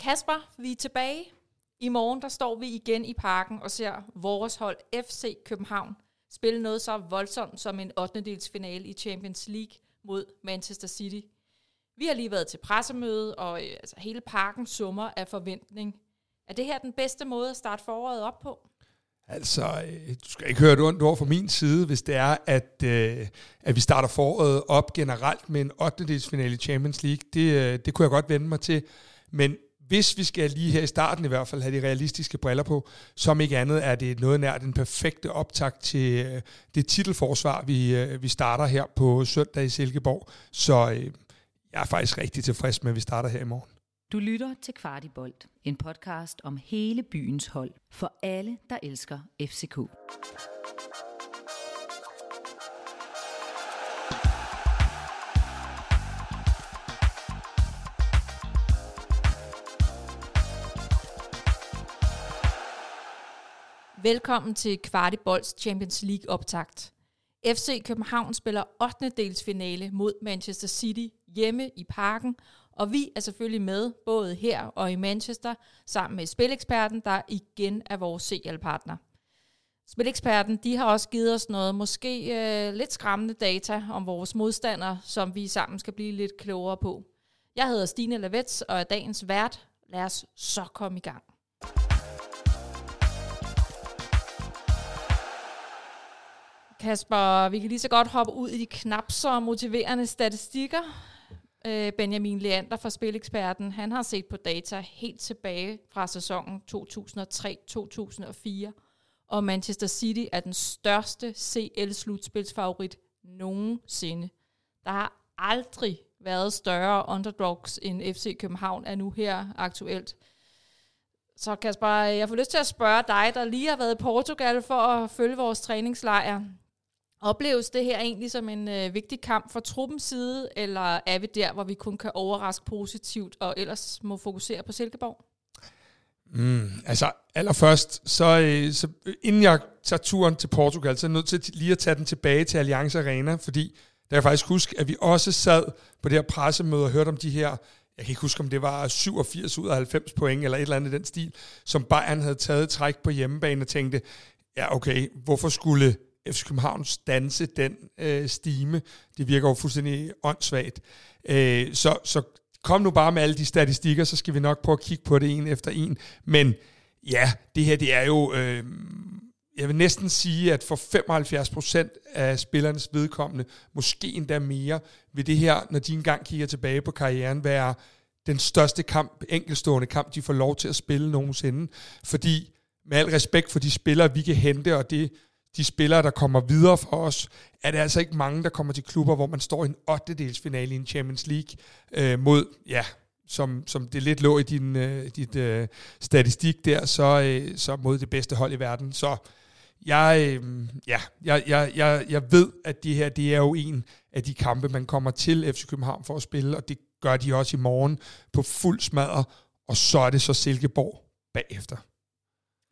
Kasper, vi er tilbage. I morgen der står vi igen i parken og ser vores hold FC København spille noget så voldsomt som en 8. finale i Champions League mod Manchester City. Vi har lige været til pressemøde, og øh, altså, hele parken summer af forventning. Er det her den bedste måde at starte foråret op på? Altså, øh, du skal ikke høre et ondt ord fra min side, hvis det er, at, øh, at vi starter foråret op generelt med en 8. finale i Champions League. Det, øh, det kunne jeg godt vende mig til. Men hvis vi skal lige her i starten i hvert fald have de realistiske briller på, som ikke andet er det noget nær den perfekte optakt til øh, det titelforsvar, vi, øh, vi starter her på søndag i Silkeborg. Så øh, jeg er faktisk rigtig tilfreds med, at vi starter her i morgen. Du lytter til Kvartibolt, en podcast om hele byens hold, for alle, der elsker FCK. Velkommen til Kvartibolds Champions League optakt. FC København spiller 8. dels finale mod Manchester City hjemme i parken, og vi er selvfølgelig med både her og i Manchester sammen med Spileksperten, der igen er vores CL-partner. Spileksperten de har også givet os noget måske øh, lidt skræmmende data om vores modstandere, som vi sammen skal blive lidt klogere på. Jeg hedder Stine Lavets og er dagens vært. Lad os så komme i gang. Kasper, vi kan lige så godt hoppe ud i de knap så motiverende statistikker. Øh, Benjamin Leander fra Spileksperten, han har set på data helt tilbage fra sæsonen 2003-2004, og Manchester City er den største CL-slutspilsfavorit nogensinde. Der har aldrig været større underdogs end FC København er nu her aktuelt. Så Kasper, jeg får lyst til at spørge dig, der lige har været i Portugal for at følge vores træningslejr. Opleves det her egentlig som en øh, vigtig kamp fra truppens side, eller er vi der, hvor vi kun kan overraske positivt, og ellers må fokusere på Silkeborg? Mm, altså allerførst, så, øh, så øh, inden jeg tager turen til Portugal, så er jeg nødt til lige at tage den tilbage til Allianz Arena, fordi der jeg faktisk huske, at vi også sad på det her pressemøde og hørte om de her, jeg kan ikke huske, om det var 87 ud af 90 point, eller et eller andet i den stil, som Bayern havde taget træk på hjemmebane og tænkte, ja okay, hvorfor skulle FC København stanse den øh, stime. Det virker jo fuldstændig åndssvagt. Øh, så, så kom nu bare med alle de statistikker, så skal vi nok prøve at kigge på det en efter en. Men ja, det her det er jo... Øh, jeg vil næsten sige, at for 75 procent af spillernes vedkommende, måske endda mere, vil det her, når de engang kigger tilbage på karrieren, være den største kamp, enkelstående kamp, de får lov til at spille nogensinde. Fordi med al respekt for de spillere, vi kan hente, og det de spillere, der kommer videre for os, er det altså ikke mange, der kommer til klubber, hvor man står i en 8. finale i en Champions League øh, mod, ja, som, som det lidt lå i din øh, dit, øh, statistik der, så, øh, så mod det bedste hold i verden. Så jeg, øh, ja, jeg, jeg, jeg, jeg ved, at det her det er jo en af de kampe, man kommer til FC København for at spille, og det gør de også i morgen på fuld smadre, og så er det så Silkeborg bagefter.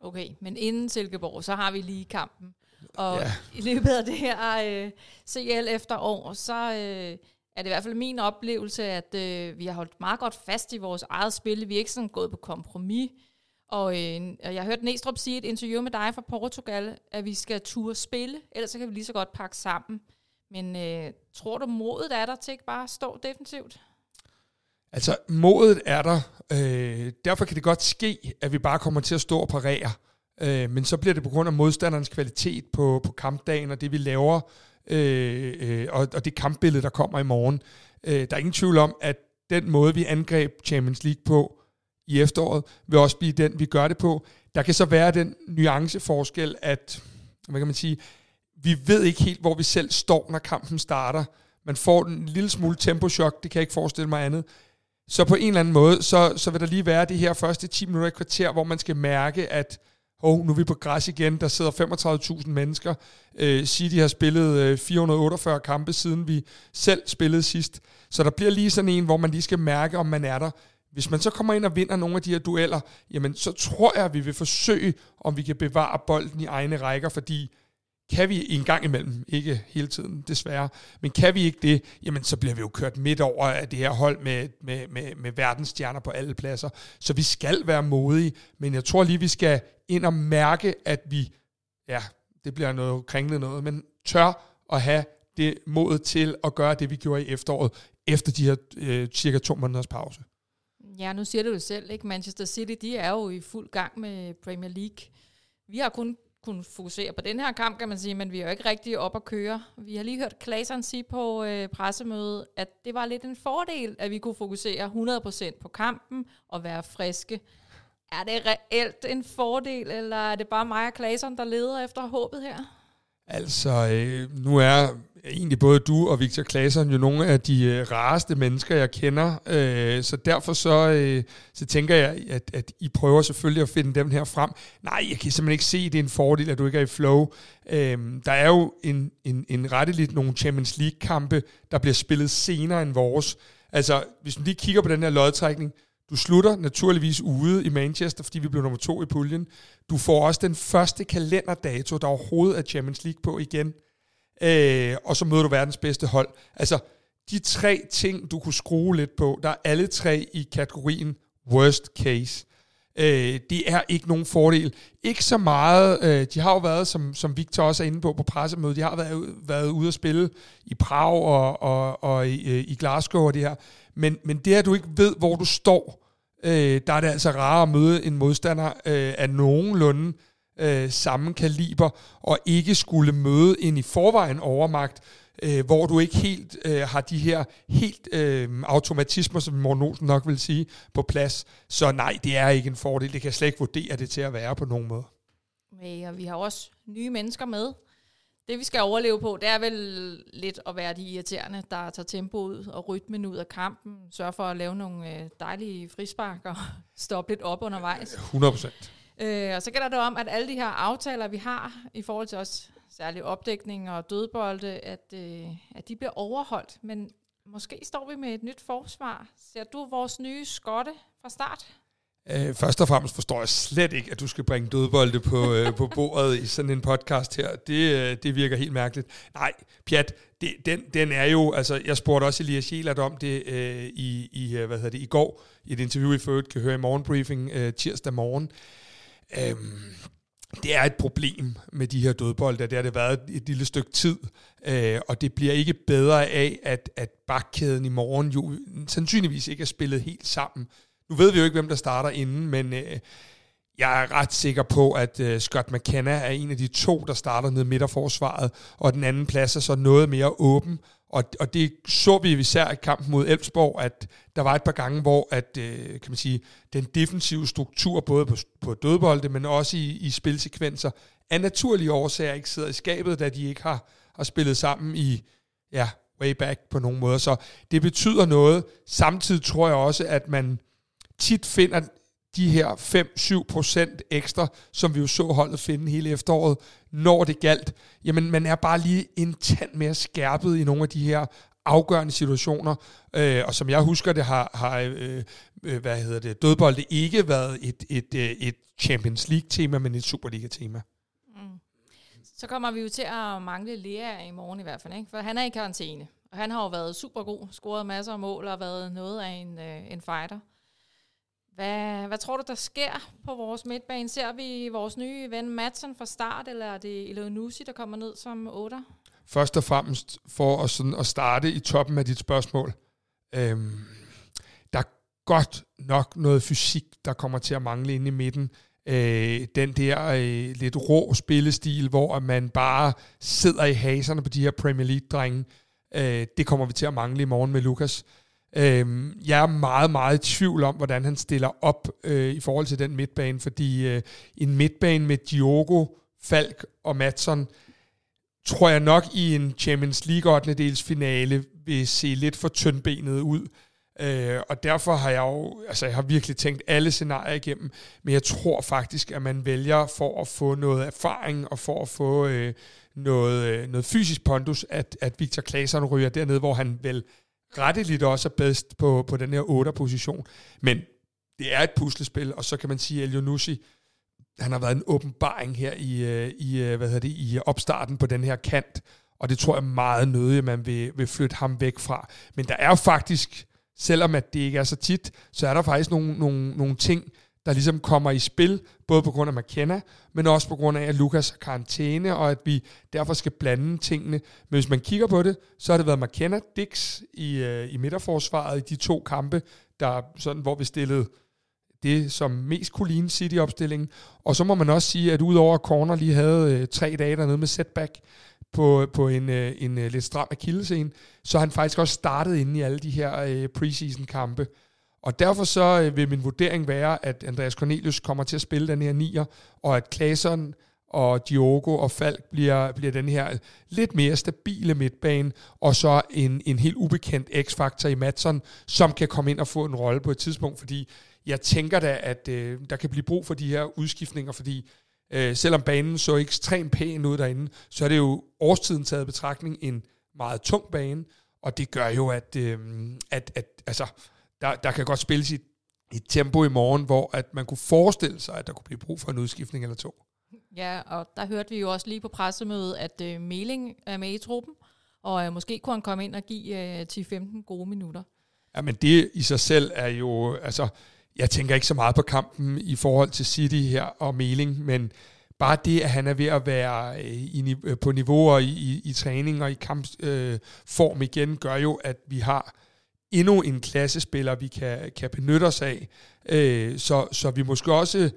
Okay, men inden Silkeborg, så har vi lige kampen og ja. i løbet af det her øh, CL efter år, så øh, er det i hvert fald min oplevelse, at øh, vi har holdt meget godt fast i vores eget spil. Vi er ikke sådan gået på kompromis. Og øh, jeg hørte Næstrup sige et interview med dig fra Portugal, at vi skal ture spille, ellers så kan vi lige så godt pakke sammen. Men øh, tror du, modet er der til ikke bare at stå defensivt? Altså, modet er der. Øh, derfor kan det godt ske, at vi bare kommer til at stå og parere. Øh, men så bliver det på grund af modstanderens kvalitet på, på kampdagen, og det vi laver, øh, øh, og, og det kampbillede, der kommer i morgen. Øh, der er ingen tvivl om, at den måde, vi angreb Champions League på i efteråret, vil også blive den, vi gør det på. Der kan så være den nuanceforskel, at, hvad kan man sige, vi ved ikke helt, hvor vi selv står, når kampen starter. Man får en lille smule tempochok, det kan jeg ikke forestille mig andet. Så på en eller anden måde, så, så vil der lige være det her første 10 minutter i kvarter, hvor man skal mærke, at hov, nu er vi på græs igen, der sidder 35.000 mennesker. Øh, City har spillet øh, 448 kampe, siden vi selv spillede sidst. Så der bliver lige sådan en, hvor man lige skal mærke, om man er der. Hvis man så kommer ind og vinder nogle af de her dueller, jamen så tror jeg, at vi vil forsøge, om vi kan bevare bolden i egne rækker, fordi kan vi en gang imellem, ikke hele tiden desværre, men kan vi ikke det, jamen så bliver vi jo kørt midt over af det her hold med, med, med, med verdensstjerner på alle pladser. Så vi skal være modige, men jeg tror lige, vi skal ind og mærke, at vi, ja, det bliver noget kringlet noget, men tør at have det mod til at gøre det, vi gjorde i efteråret, efter de her øh, cirka to måneders pause. Ja, nu siger du det selv, ikke? Manchester City, de er jo i fuld gang med Premier League. Vi har kun kunne fokusere på den her kamp, kan man sige, men vi er jo ikke rigtig op at køre. Vi har lige hørt Klaseren sige på øh, pressemødet, at det var lidt en fordel, at vi kunne fokusere 100% på kampen og være friske. Er det reelt en fordel, eller er det bare mig og Klaseren, der leder efter håbet her? Altså, øh, nu er egentlig både du og Victor Claesson jo nogle af de øh, rareste mennesker, jeg kender. Øh, så derfor så, øh, så tænker jeg, at, at I prøver selvfølgelig at finde dem her frem. Nej, jeg kan simpelthen ikke se, at det er en fordel, at du ikke er i flow. Øh, der er jo en, en, en retteligt nogle Champions League-kampe, der bliver spillet senere end vores. Altså, hvis man lige kigger på den her lodtrækning, du slutter naturligvis ude i Manchester, fordi vi blev nummer to i puljen. Du får også den første kalenderdato, der overhovedet er Champions League på igen. Øh, og så møder du verdens bedste hold. Altså, de tre ting, du kunne skrue lidt på, der er alle tre i kategorien worst case. Øh, det er ikke nogen fordel. Ikke så meget. Øh, de har jo været, som, som Victor også er inde på på pressemødet, de har været, været ude at spille i Prag og, og, og i, øh, i Glasgow og det her. Men, men det, at du ikke ved, hvor du står, øh, der er det altså rarere at møde en modstander øh, af nogenlunde øh, samme kaliber, og ikke skulle møde en i forvejen overmagt, øh, hvor du ikke helt øh, har de her helt øh, automatismer, som Morten Olsen nok vil sige, på plads. Så nej, det er ikke en fordel. Det kan jeg slet ikke vurdere det til at være på nogen måde. Ja, og vi har også nye mennesker med. Det vi skal overleve på, det er vel lidt at være de irriterende, der tager tempoet og rytmen ud af kampen, sørge for at lave nogle øh, dejlige frispark og stoppe lidt op undervejs. 100 procent. Øh, og så gælder det om, at alle de her aftaler, vi har i forhold til os særlig opdækning og dødbolde, at, øh, at de bliver overholdt. Men måske står vi med et nyt forsvar. Ser du vores nye skotte fra start? Øh, først og fremmest forstår jeg slet ikke, at du skal bringe dødbolde på, øh, på bordet i sådan en podcast her. Det, øh, det virker helt mærkeligt. Nej, Pjat, det, den, den er jo, altså jeg spurgte også Elias Jelert om det øh, i, i, øh, hvad hedder det, i går, i et interview i Født, kan høre i morgenbriefing øh, tirsdag morgen. Øhm, det er et problem med de her dødbolde, det har det været et lille stykke tid, øh, og det bliver ikke bedre af, at, at bakkæden i morgen jo sandsynligvis ikke er spillet helt sammen. Nu ved vi jo ikke, hvem der starter inden, men øh, jeg er ret sikker på, at øh, Scott McKenna er en af de to, der starter ned midterforsvaret, og den anden plads er så noget mere åben, og, og det så vi især i kampen mod Elfsborg, at der var et par gange, hvor at, øh, kan man sige, den defensive struktur, både på, på dødbolde, men også i, i spilsekvenser, af naturlige årsager ikke sidder i skabet, da de ikke har, har spillet sammen i, ja, way back på nogen måder. Så det betyder noget. Samtidig tror jeg også, at man tit finder de her 5-7% ekstra, som vi jo så holdet finde hele efteråret, når det galt, jamen man er bare lige en tand mere skærpet i nogle af de her afgørende situationer, øh, og som jeg husker det, har, har øh, øh hvad hedder det, dødbolde ikke været et, et, et, et Champions League-tema, men et Superliga-tema. Mm. Så kommer vi jo til at mangle Lea i morgen i hvert fald, ikke? for han er i karantæne, og han har jo været super god, scoret masser af mål og været noget af en, øh, en fighter. Hvad, hvad tror du, der sker på vores midtbane? Ser vi vores nye ven Madsen fra start, eller er det Elionusi, der kommer ned som 8? Først og fremmest for at, sådan, at starte i toppen af dit spørgsmål. Øhm, der er godt nok noget fysik, der kommer til at mangle inde i midten. Øh, den der øh, lidt rå spillestil, hvor man bare sidder i haserne på de her Premier League-drenge, øh, det kommer vi til at mangle i morgen med Lukas. Øh, jeg er meget, meget i tvivl om, hvordan han stiller op øh, i forhold til den midtbane, fordi øh, en midtbane med Diogo, Falk og Matson, tror jeg nok i en Champions League 8. dels finale vil se lidt for tyndbenet ud. Øh, og derfor har jeg jo, altså jeg har virkelig tænkt alle scenarier igennem, men jeg tror faktisk, at man vælger for at få noget erfaring og for at få øh, noget, øh, noget fysisk pondus, at, at Victor Claesson ryger dernede, hvor han vel retteligt også er bedst på, på den her 8. position. Men det er et puslespil, og så kan man sige, at Elionussi han har været en åbenbaring her i, øh, i, øh, hvad hedder det, i opstarten på den her kant, og det tror jeg meget nødigt, at man vil, vil flytte ham væk fra. Men der er faktisk, selvom at det ikke er så tit, så er der faktisk nogle, nogle, nogle ting, der ligesom kommer i spil, både på grund af McKenna, men også på grund af, at Lukas har karantæne, og at vi derfor skal blande tingene. Men hvis man kigger på det, så har det været McKenna, Dix i, øh, i midterforsvaret i de to kampe, der sådan, hvor vi stillede det, som mest kunne ligne City-opstillingen. Og så må man også sige, at udover at Corner lige havde øh, tre dage dernede med setback på, på en, øh, en øh, lidt stram akillescene, så har han faktisk også startet inde i alle de her øh, preseason-kampe. Og derfor så øh, vil min vurdering være, at Andreas Cornelius kommer til at spille den her nier, og at Klaseren og Diogo og Falk bliver, bliver den her lidt mere stabile midtbane, og så en, en helt ubekendt x-faktor i Madsen, som kan komme ind og få en rolle på et tidspunkt, fordi jeg tænker da, at øh, der kan blive brug for de her udskiftninger, fordi øh, selvom banen så ekstremt pæn ud derinde, så er det jo årstiden taget betragtning en meget tung bane, og det gør jo, at, øh, at, at altså, der, der kan godt spilles i et tempo i morgen, hvor at man kunne forestille sig, at der kunne blive brug for en udskiftning eller to. Ja, og der hørte vi jo også lige på pressemødet, at øh, Meling er med i truppen, og øh, måske kunne han komme ind og give øh, 10-15 gode minutter. Ja, men det i sig selv er jo, altså, jeg tænker ikke så meget på kampen i forhold til City her og Meling, men bare det, at han er ved at være øh, i, på niveauer i, i, i træning og i kampform øh, igen, gør jo, at vi har endnu en klassespiller, vi kan, kan benytte os af. Øh, så, så vi måske også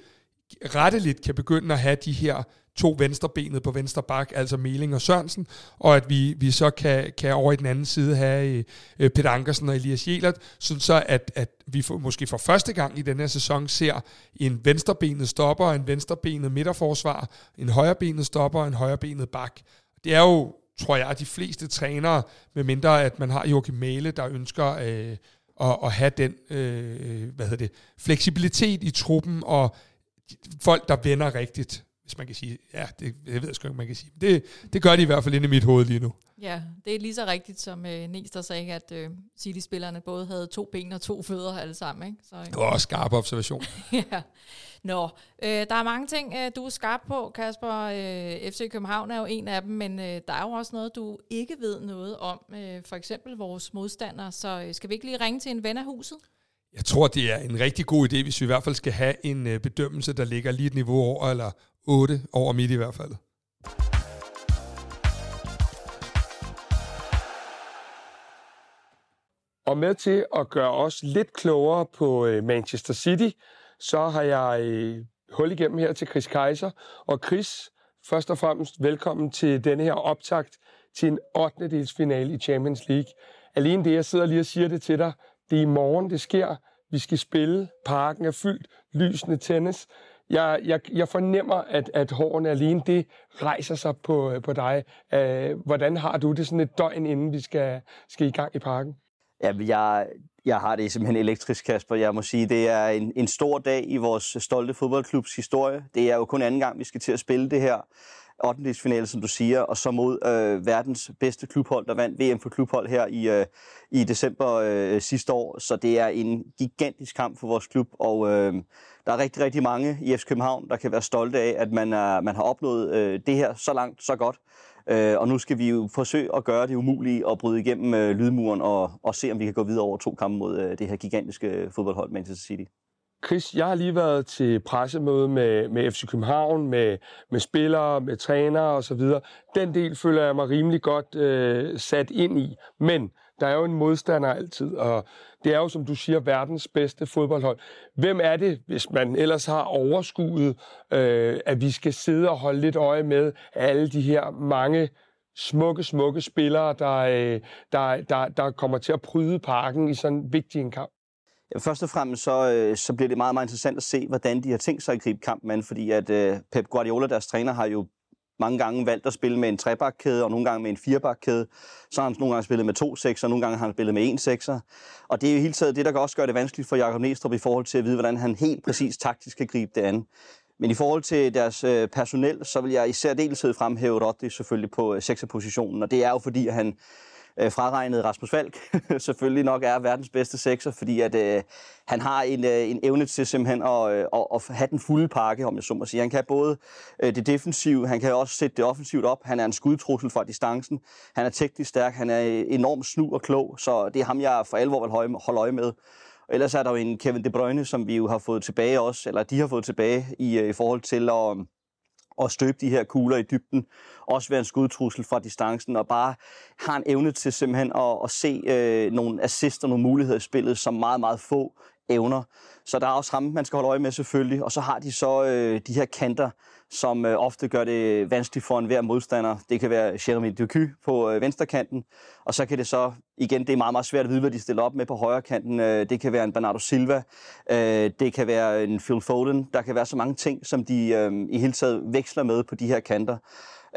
retteligt kan begynde at have de her to venstrebenet på venstre bak, altså Meling og Sørensen, og at vi, vi så kan, kan over i den anden side have øh, Peter Ankersen og Elias Jelert, sådan så at, at vi for, måske for første gang i den her sæson ser en venstrebenet stopper, en venstrebenet midterforsvar, en højrebenet stopper og en højrebenet bak. Det er jo, tror jeg, de fleste trænere, med mindre at man har Joachim Male, der ønsker øh, at, at have den øh, hvad hedder det, fleksibilitet i truppen og folk, der vender rigtigt hvis man kan sige, ja, det, jeg ved sgu ikke, man kan sige. Det, det gør de i hvert fald inde i mit hoved lige nu. Ja, det er lige så rigtigt, som øh, Næster sagde, at øh, City-spillerne både havde to ben og to fødder alle sammen. Ikke? Så, øh. Det var også skarp observation. ja. Nå, øh, der er mange ting, øh, du er skarp på, Kasper. Øh, FC København er jo en af dem, men øh, der er jo også noget, du ikke ved noget om. Øh, for eksempel vores modstandere. Så øh, skal vi ikke lige ringe til en ven af huset? Jeg tror, det er en rigtig god idé, hvis vi i hvert fald skal have en øh, bedømmelse, der ligger lige et niveau over, eller 8 over midt i hvert fald. Og med til at gøre os lidt klogere på øh, Manchester City, så har jeg øh, hul igennem her til Chris Kaiser. Og Chris, først og fremmest velkommen til denne her optakt til en 8. finale i Champions League. Alene det, jeg sidder lige og siger det til dig, det er i morgen, det sker. Vi skal spille. Parken er fyldt. Lysende tennis. jeg, jeg, jeg fornemmer, at, at hårene alene, det rejser sig på, øh, på dig. Øh, hvordan har du det sådan et døgn, inden vi skal, skal i gang i parken? Ja, jeg, jeg har det simpelthen elektrisk, Kasper. Jeg må sige, det er en, en stor dag i vores stolte fodboldklubs historie. Det er jo kun anden gang, vi skal til at spille det her 8. finale, som du siger, og så mod øh, verdens bedste klubhold, der vandt VM for klubhold her i, øh, i december øh, sidste år. Så det er en gigantisk kamp for vores klub, og øh, der er rigtig, rigtig mange i FC København, der kan være stolte af, at man, er, man har opnået øh, det her så langt, så godt. Øh, og nu skal vi jo forsøge at gøre det umulige og bryde igennem øh, lydmuren og, og se, om vi kan gå videre over to kampe mod øh, det her gigantiske fodboldhold Manchester City. Chris, jeg har lige været til pressemøde med, med FC København, med, med spillere, med trænere osv. Den del føler jeg mig rimelig godt øh, sat ind i. Men der er jo en modstander altid, og det er jo, som du siger, verdens bedste fodboldhold. Hvem er det, hvis man ellers har overskuet, øh, at vi skal sidde og holde lidt øje med alle de her mange smukke, smukke spillere, der, øh, der, der, der kommer til at pryde parken i sådan en vigtig en kamp? Ja, først og fremmest så, øh, så bliver det meget, meget interessant at se, hvordan de har tænkt sig at gribe kampen an, fordi at øh, Pep Guardiola, deres træner, har jo mange gange valgt at spille med en trebakkæde, og nogle gange med en firebakkæde. Så har han nogle gange spillet med to sekser, og nogle gange har han spillet med en sekser. Og det er jo hele taget det, der kan også gøre det vanskeligt for Jakob Næstrup i forhold til at vide, hvordan han helt præcis taktisk kan gribe det an. Men i forhold til deres øh, personel, så vil jeg især deltid fremhæve Rodri selvfølgelig på øh, sekserpositionen, og det er jo fordi, at han øh, fraregnet Rasmus Falk, selvfølgelig nok er verdens bedste sekser, fordi at, øh, han har en, øh, en evne til simpelthen at, øh, at, at have den fulde pakke, om jeg så må sige. Han kan både øh, det defensive, han kan også sætte det offensivt op. Han er en skudtrussel fra distancen. Han er teknisk stærk, han er øh, enormt snu og klog, så det er ham, jeg for alvor vil holde øje med. Og ellers er der jo en Kevin De Bruyne, som vi jo har fået tilbage også, eller de har fået tilbage i, øh, i forhold til at, at støbe de her kugler i dybden. Også være en skudtrussel fra distancen, og bare har en evne til simpelthen at, at se øh, nogle assister, nogle muligheder i spillet, som meget, meget få evner. Så der er også ham, man skal holde øje med selvfølgelig. Og så har de så øh, de her kanter, som øh, ofte gør det vanskeligt for enhver modstander. Det kan være Jeremy Ducu på øh, venstrekanten, og så kan det så, igen, det er meget, meget svært at vide, hvad de stiller op med på højre kanten. Øh, det kan være en Bernardo Silva, øh, det kan være en Phil Foden. Der kan være så mange ting, som de øh, i hele taget veksler med på de her kanter.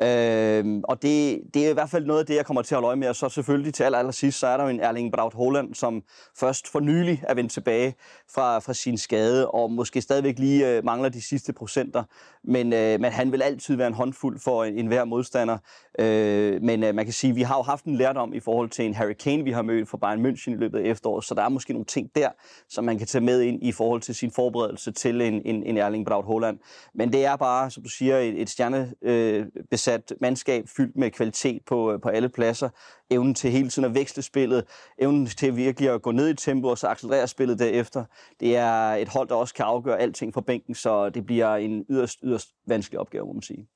Øh, og det, det er i hvert fald noget af det, jeg kommer til at holde øje med. Og så selvfølgelig til aller, aller sidst, så er der jo en Erling Braut Holland, som først for nylig er vendt tilbage fra, fra sin skade, og måske stadigvæk lige øh, mangler de sidste procenter. Men, øh, men han vil altid være en håndfuld for enhver en modstander. Øh, men øh, man kan sige, at vi har jo haft en lærdom i forhold til en Harry Kane, vi har mødt for Bayern München i løbet af efteråret, så der er måske nogle ting der, som man kan tage med ind i forhold til sin forberedelse til en, en, en Erling Braut Holland. Men det er bare, som du siger, et, et stjernebesat øh, sat mandskab fyldt med kvalitet på, øh, på alle pladser. Evnen til hele tiden at veksle spillet, evnen til virkelig at gå ned i tempo og så accelerere spillet derefter. Det er et hold, der også kan afgøre alting fra bænken, så det bliver en yderst, yderst vanskelig opgave, må man sige.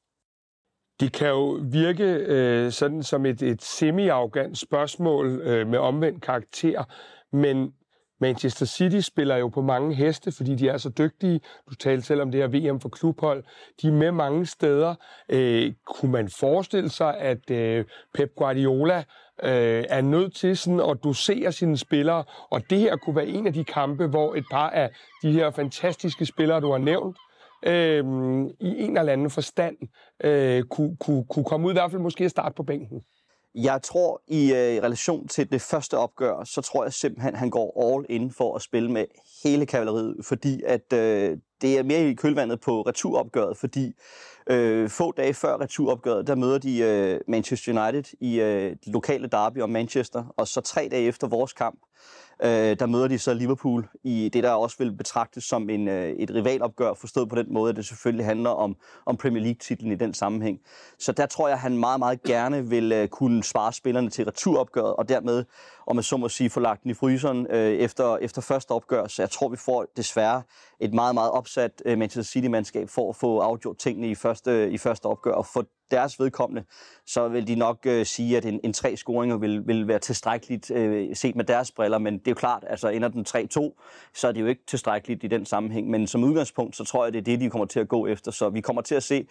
Det kan jo virke øh, sådan som et, et semi-arrogant spørgsmål øh, med omvendt karakter, men Manchester City spiller jo på mange heste, fordi de er så dygtige. Du talte selv om det her VM for klubhold. De er med mange steder. Øh, kunne man forestille sig, at øh, Pep Guardiola øh, er nødt til sådan at dosere sine spillere, og det her kunne være en af de kampe, hvor et par af de her fantastiske spillere, du har nævnt, øh, i en eller anden forstand øh, kunne, kunne, kunne komme ud, i hvert fald måske at starte på bænken? Jeg tror, i, øh, i relation til det første opgør, så tror jeg simpelthen, han går all in for at spille med hele kavaleriet, fordi at øh, det er mere i kølvandet på returopgøret, fordi øh, få dage før returopgøret, der møder de øh, Manchester United i øh, det lokale derby om Manchester, og så tre dage efter vores kamp, Øh, der møder de så Liverpool i det, der også vil betragtes som en, øh, et rivalopgør, forstået på den måde, at det selvfølgelig handler om, om Premier League-titlen i den sammenhæng. Så der tror jeg, at han meget, meget gerne vil øh, kunne svare spillerne til returopgøret, og dermed, om man så må sige, få lagt den i fryseren øh, efter, efter første opgør. Så jeg tror, vi får desværre et meget, meget opsat øh, Manchester City-mandskab for at få afgjort tingene i første, i første opgør, og for deres vedkommende, så vil de nok øh, sige, at en, en tre scoringer vil, vil være tilstrækkeligt øh, set med deres briller, men det er jo klart, altså ender den 3-2, så er det jo ikke tilstrækkeligt i den sammenhæng, men som udgangspunkt, så tror jeg, det er det, de kommer til at gå efter, så vi kommer til at se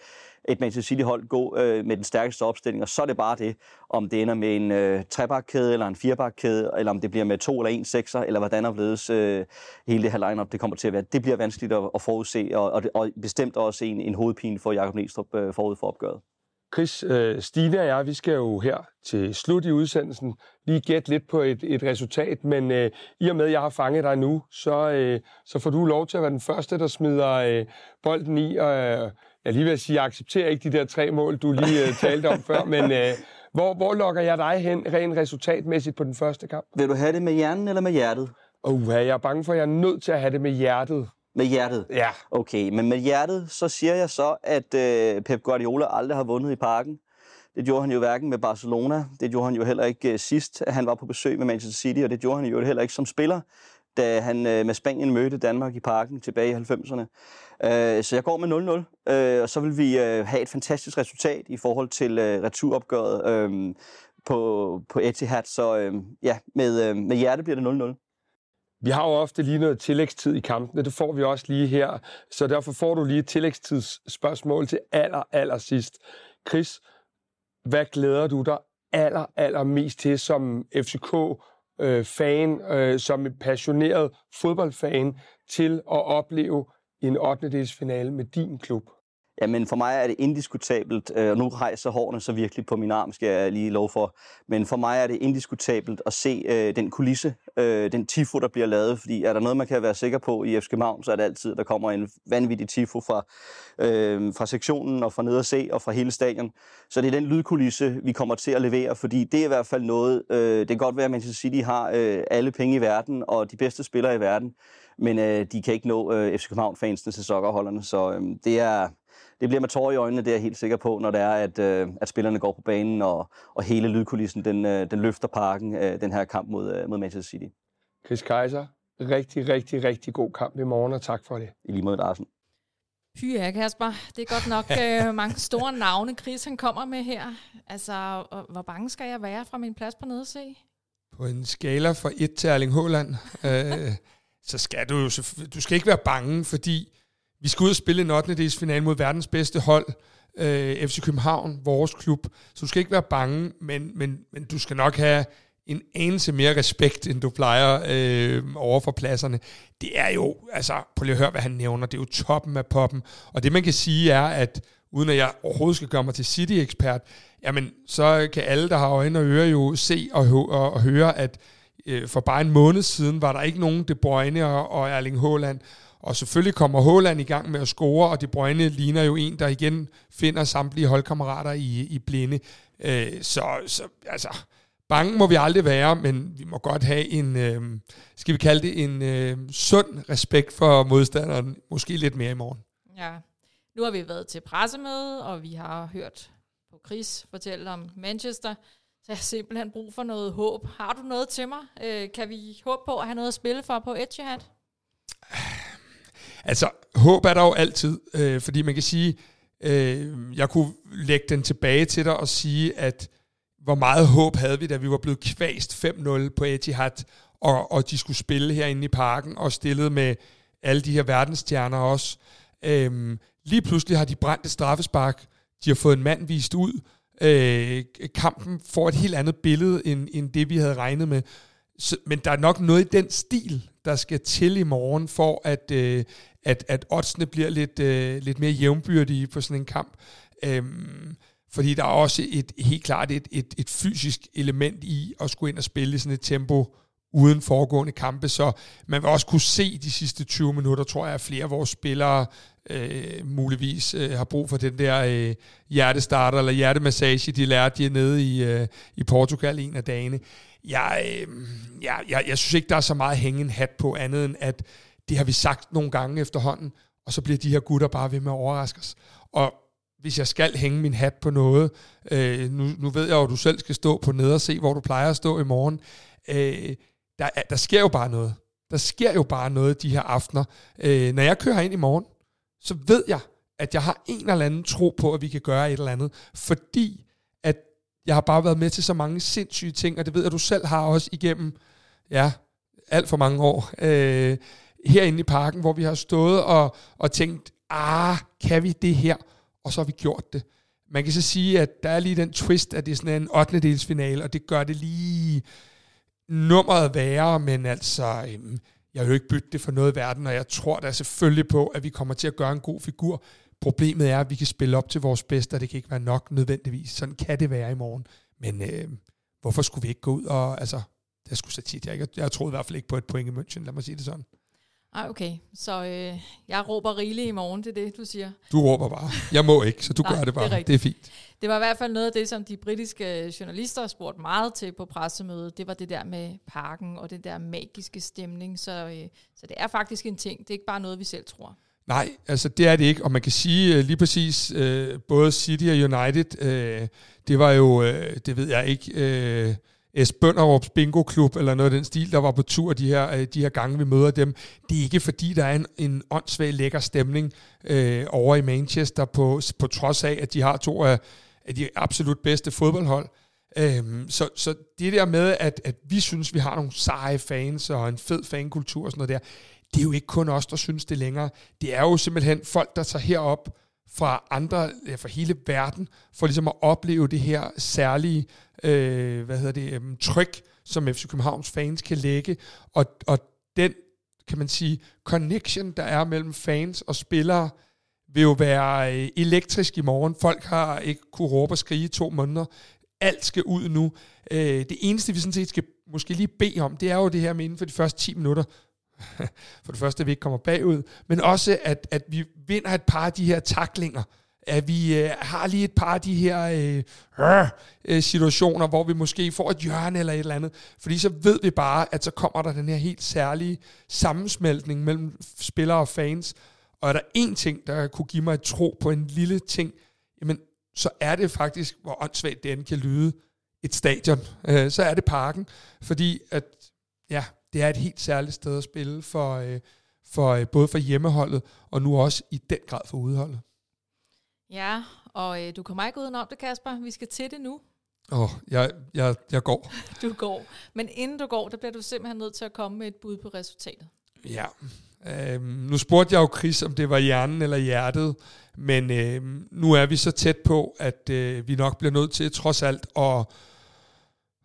et Manchester City-hold gå øh, med den stærkeste opstilling, og så er det bare det, om det ender med en øh, trebakkæde eller en firebakkæde, eller om det bliver med to eller en sekser, eller hvordan opledes øh, hele det her line-up, det kommer til at være. Det bliver vanskeligt at, at forudse, og, og, og bestemt også en, en hovedpine for Jakob Næstrup øh, forud for opgøret. Chris, øh, Stine og jeg, vi skal jo her til slut i udsendelsen lige gætte lidt på et, et resultat, men øh, i og med, at jeg har fanget dig nu, så, øh, så får du lov til at være den første, der smider øh, bolden i, og jeg lige vil sige, jeg accepterer ikke de der tre mål, du lige øh, talte om før, men øh, hvor, hvor lokker jeg dig hen rent resultatmæssigt på den første kamp? Vil du have det med hjernen eller med hjertet? Uh, jeg er bange for, at jeg er nødt til at have det med hjertet. Med hjertet? Ja. Okay, men med hjertet, så siger jeg så, at øh, Pep Guardiola aldrig har vundet i parken. Det gjorde han jo hverken med Barcelona, det gjorde han jo heller ikke øh, sidst, han var på besøg med Manchester City, og det gjorde han jo heller ikke som spiller, da han øh, med Spanien mødte Danmark i parken tilbage i 90'erne. Øh, så jeg går med 0-0, øh, og så vil vi øh, have et fantastisk resultat i forhold til øh, returopgøret øh, på, på Etihad. Så øh, ja, med, øh, med hjerte bliver det 0-0. Vi har jo ofte lige noget tillægstid i kampene, det får vi også lige her, så derfor får du lige et tillægstidsspørgsmål til aller, aller sidst. Chris, hvad glæder du dig aller, aller mest til som FCK øh, øh, som en passioneret fodboldfan, til at opleve en 8. finale med din klub? Jamen for mig er det indiskutabelt, øh, og nu rejser hårene så virkelig på min arm, skal jeg lige lov for, men for mig er det indiskutabelt at se øh, den kulisse, øh, den tifo, der bliver lavet, fordi er der noget, man kan være sikker på i FC København, så er det altid, der kommer en vanvittig tifo fra, øh, fra sektionen og fra ned og se og fra hele stadion. Så det er den lydkulisse, vi kommer til at levere, fordi det er i hvert fald noget, øh, det kan godt være, at Manchester City har øh, alle penge i verden og de bedste spillere i verden, men øh, de kan ikke nå øh, FC København-fansene til sokkerholderne, så øh, det er det bliver med tårer i øjnene, det er jeg helt sikker på, når det er, at, øh, at spillerne går på banen, og, og hele lydkulissen, den, øh, den løfter parken, øh, den her kamp mod, øh, mod Manchester City. Chris Kaiser, rigtig, rigtig, rigtig god kamp i morgen, og tak for det. I lige måde, Larsen. Fy ja, Kasper. Det er godt nok øh, mange store navne, Chris han kommer med her. Altså, hvor bange skal jeg være fra min plads på nede se? På en skala fra 1 til Erling Haaland, øh, så skal du jo, du skal ikke være bange, fordi vi skal ud og spille en 8. final mod verdens bedste hold, øh, FC København, vores klub. Så du skal ikke være bange, men, men, men du skal nok have en anelse mere respekt, end du plejer øh, over for pladserne. Det er jo, altså, prøv lige at høre, hvad han nævner, det er jo toppen af poppen. Og det man kan sige er, at uden at jeg overhovedet skal gøre mig til City-ekspert, jamen, så kan alle, der har øjne og ører, jo se og, og, og høre, at øh, for bare en måned siden var der ikke nogen De Bruyne og, og Erling Haaland. Og selvfølgelig kommer Håland i gang med at score, og De Bruyne ligner jo en, der igen finder samtlige holdkammerater i, i blinde. Øh, så, så altså, bange må vi aldrig være, men vi må godt have en, øh, skal vi kalde det en øh, sund respekt for modstanderen, måske lidt mere i morgen. Ja, nu har vi været til pressemøde, og vi har hørt på Chris fortælle om Manchester, så jeg har simpelthen brug for noget håb. Har du noget til mig? Øh, kan vi håbe på at have noget at spille for på Etihad? Altså, håb er der jo altid, øh, fordi man kan sige, øh, jeg kunne lægge den tilbage til dig og sige, at hvor meget håb havde vi, da vi var blevet kvæst 5-0 på Etihad, og, og de skulle spille herinde i parken, og stillet med alle de her verdensstjerner også. Øhm, lige pludselig har de brændt et straffespark, de har fået en mand vist ud, øh, kampen får et helt andet billede, end, end det vi havde regnet med. Så, men der er nok noget i den stil, der skal til i morgen, for at, øh, at, at oddsene bliver lidt, øh, lidt mere jævnbyrdige på sådan en kamp. Øhm, fordi der er også et helt klart et, et, et fysisk element i at skulle ind og spille i sådan et tempo uden foregående kampe, så man vil også kunne se de sidste 20 minutter, tror jeg, at flere af vores spillere øh, muligvis øh, har brug for den der øh, hjertestarter eller hjertemassage, de lærte de nede i, øh, i Portugal en af dagene. Jeg, øh, jeg, jeg, jeg synes ikke, der er så meget at hænge en hat på andet end, at det har vi sagt nogle gange efterhånden, og så bliver de her gutter bare ved med at overraske os. Og hvis jeg skal hænge min hat på noget, øh, nu, nu ved jeg jo, at du selv skal stå på ned og se, hvor du plejer at stå i morgen, øh, der, der sker jo bare noget. Der sker jo bare noget de her aftener. Øh, når jeg kører ind i morgen, så ved jeg, at jeg har en eller anden tro på, at vi kan gøre et eller andet, fordi at jeg har bare været med til så mange sindssyge ting, og det ved jeg, at du selv har også igennem, ja, alt for mange år. Øh, herinde i parken, hvor vi har stået og, og tænkt, ah, kan vi det her? Og så har vi gjort det. Man kan så sige, at der er lige den twist, at det er sådan en 8. dels finale, og det gør det lige nummeret værre, men altså, øhm, jeg vil jo ikke bytte det for noget i verden, og jeg tror da selvfølgelig på, at vi kommer til at gøre en god figur. Problemet er, at vi kan spille op til vores bedste, og det kan ikke være nok nødvendigvis. Sådan kan det være i morgen. Men øh, hvorfor skulle vi ikke gå ud og, altså, det er sgu så tit, jeg, jeg, jeg troede i hvert fald ikke på et point i München, lad mig sige det sådan. Ej, okay. Så øh, jeg råber rigeligt i morgen, det er det, du siger. Du råber bare. Jeg må ikke, så du Nej, gør det bare. Det er, det er fint. Det var i hvert fald noget af det, som de britiske journalister spurgte meget til på pressemødet. Det var det der med parken og det der magiske stemning. Så, øh, så det er faktisk en ting. Det er ikke bare noget, vi selv tror. Nej, altså det er det ikke, og man kan sige øh, lige præcis, øh, både City og United, øh, det var jo, øh, det ved jeg ikke, øh, S. Bønderups Bingo Klub, eller noget af den stil, der var på tur de her, øh, de her gange, vi møder dem. Det er ikke fordi, der er en, en åndssvag lækker stemning øh, over i Manchester, på, på trods af, at de har to af, af de absolut bedste fodboldhold. Øhm, så, så det der med, at, at vi synes, vi har nogle seje fans og en fed fankultur og sådan noget der, det er jo ikke kun os, der synes det længere. Det er jo simpelthen folk, der tager herop fra andre, fra hele verden, for ligesom at opleve det her særlige øh, hvad hedder det, øh, tryk, som FC Københavns fans kan lægge, og, og den, kan man sige, connection, der er mellem fans og spillere, vil jo være øh, elektrisk i morgen. Folk har ikke kunne råbe og skrige i to måneder. Alt skal ud nu. Øh, det eneste, vi sådan set skal måske lige bede om, det er jo det her med inden for de første 10 minutter, for det første, at vi ikke kommer bagud, men også, at, at vi vinder et par af de her taklinger, at vi øh, har lige et par af de her øh, øh, øh, situationer, hvor vi måske får et hjørne eller et eller andet, fordi så ved vi bare, at så kommer der den her helt særlige sammensmeltning mellem spillere og fans, og er der én ting, der kunne give mig et tro på en lille ting, jamen, så er det faktisk, hvor åndssvagt det end kan lyde, et stadion. Øh, så er det parken, fordi at, ja, det er et helt særligt sted at spille for, øh, for øh, både for hjemmeholdet, og nu også i den grad for udholdet. Ja, og øh, du kommer ikke udenom det, Kasper. Vi skal til det nu. Åh, oh, jeg, jeg, jeg går. Du går. Men inden du går, der bliver du simpelthen nødt til at komme med et bud på resultatet. Ja. Øhm, nu spurgte jeg jo Chris, om det var hjernen eller hjertet, men øhm, nu er vi så tæt på, at øh, vi nok bliver nødt til trods alt at,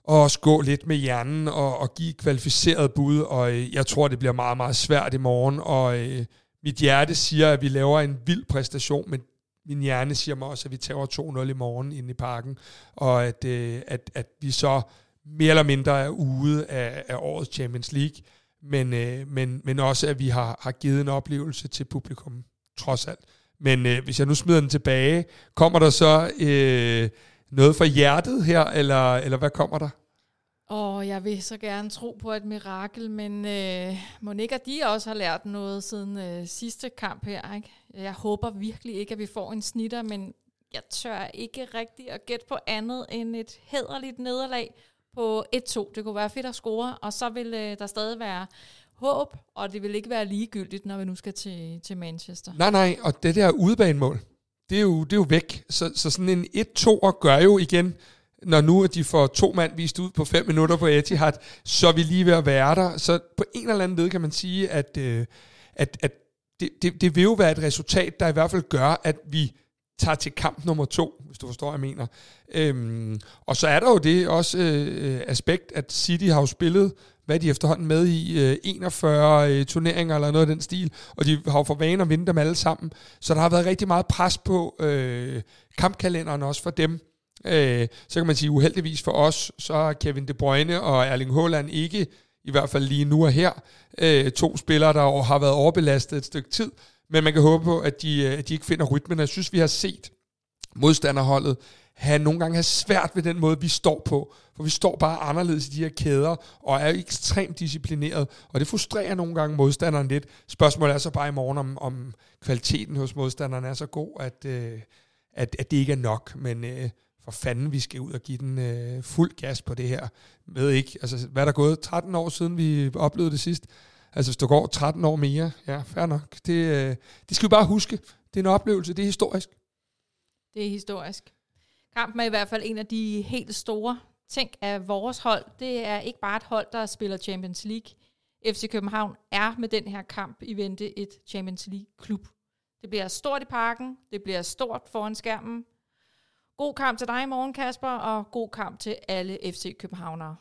og også gå lidt med hjernen og, og give kvalificeret bud, og øh, jeg tror, det bliver meget, meget svært i morgen, og øh, mit hjerte siger, at vi laver en vild præstation, men min hjerne siger mig også, at vi tager 2-0 i morgen inde i parken, og at, øh, at, at vi så mere eller mindre er ude af, af årets Champions League, men, øh, men, men også at vi har, har givet en oplevelse til publikum, trods alt. Men øh, hvis jeg nu smider den tilbage, kommer der så øh, noget fra hjertet her, eller, eller hvad kommer der? Og jeg vil så gerne tro på et mirakel, men øh, Monika, de også har lært noget siden øh, sidste kamp her. Ikke? Jeg håber virkelig ikke, at vi får en snitter, men jeg tør ikke rigtig at gætte på andet end et hederligt nederlag på 1-2. Det kunne være fedt at score, og så vil øh, der stadig være håb, og det vil ikke være ligegyldigt, når vi nu skal til, til Manchester. Nej, nej, og det der udebanemål, det er jo, det er jo væk. Så, så sådan en 1-2'er gør jo igen, når nu de får to mand vist ud på fem minutter på Etihad, så er vi lige ved at være der. Så på en eller anden led kan man sige, at, øh, at, at det, det, det vil jo være et resultat, der i hvert fald gør, at vi tager til kamp nummer to, hvis du forstår, hvad jeg mener. Øhm, og så er der jo det også øh, øh aspekt, at City har jo spillet, hvad de efterhånden med i, øh, 41 øh, turneringer eller noget af den stil, og de har jo for vane at vinde dem alle sammen. Så der har været rigtig meget pres på øh, kampkalenderen også for dem. Øh, så kan man sige, uheldigvis for os, så er Kevin De Bruyne og Erling Haaland ikke, i hvert fald lige nu og her, øh, to spillere, der har været overbelastet et stykke tid, men man kan håbe på, at de, øh, at de ikke finder rytmen. Jeg synes, vi har set modstanderholdet have nogle gange have svært ved den måde, vi står på. For vi står bare anderledes i de her kæder, og er ekstremt disciplineret. Og det frustrerer nogle gange modstanderen lidt. Spørgsmålet er så bare i morgen, om, om kvaliteten hos modstanderen er så god, at, øh, at, at det ikke er nok. Men øh, for fanden, vi skal ud og give den øh, fuld gas på det her. Jeg ved ikke, altså, hvad er der gået 13 år siden, vi oplevede det sidst? Altså hvis du går 13 år mere, ja, fair nok. Det, øh, det skal vi bare huske. Det er en oplevelse, det er historisk. Det er historisk. Kampen er i hvert fald en af de helt store tænk, at vores hold. Det er ikke bare et hold, der spiller Champions League. FC København er med den her kamp i vente et Champions League-klub. Det bliver stort i parken, det bliver stort foran skærmen. God kamp til dig i morgen, Kasper, og god kamp til alle FC Københavnere.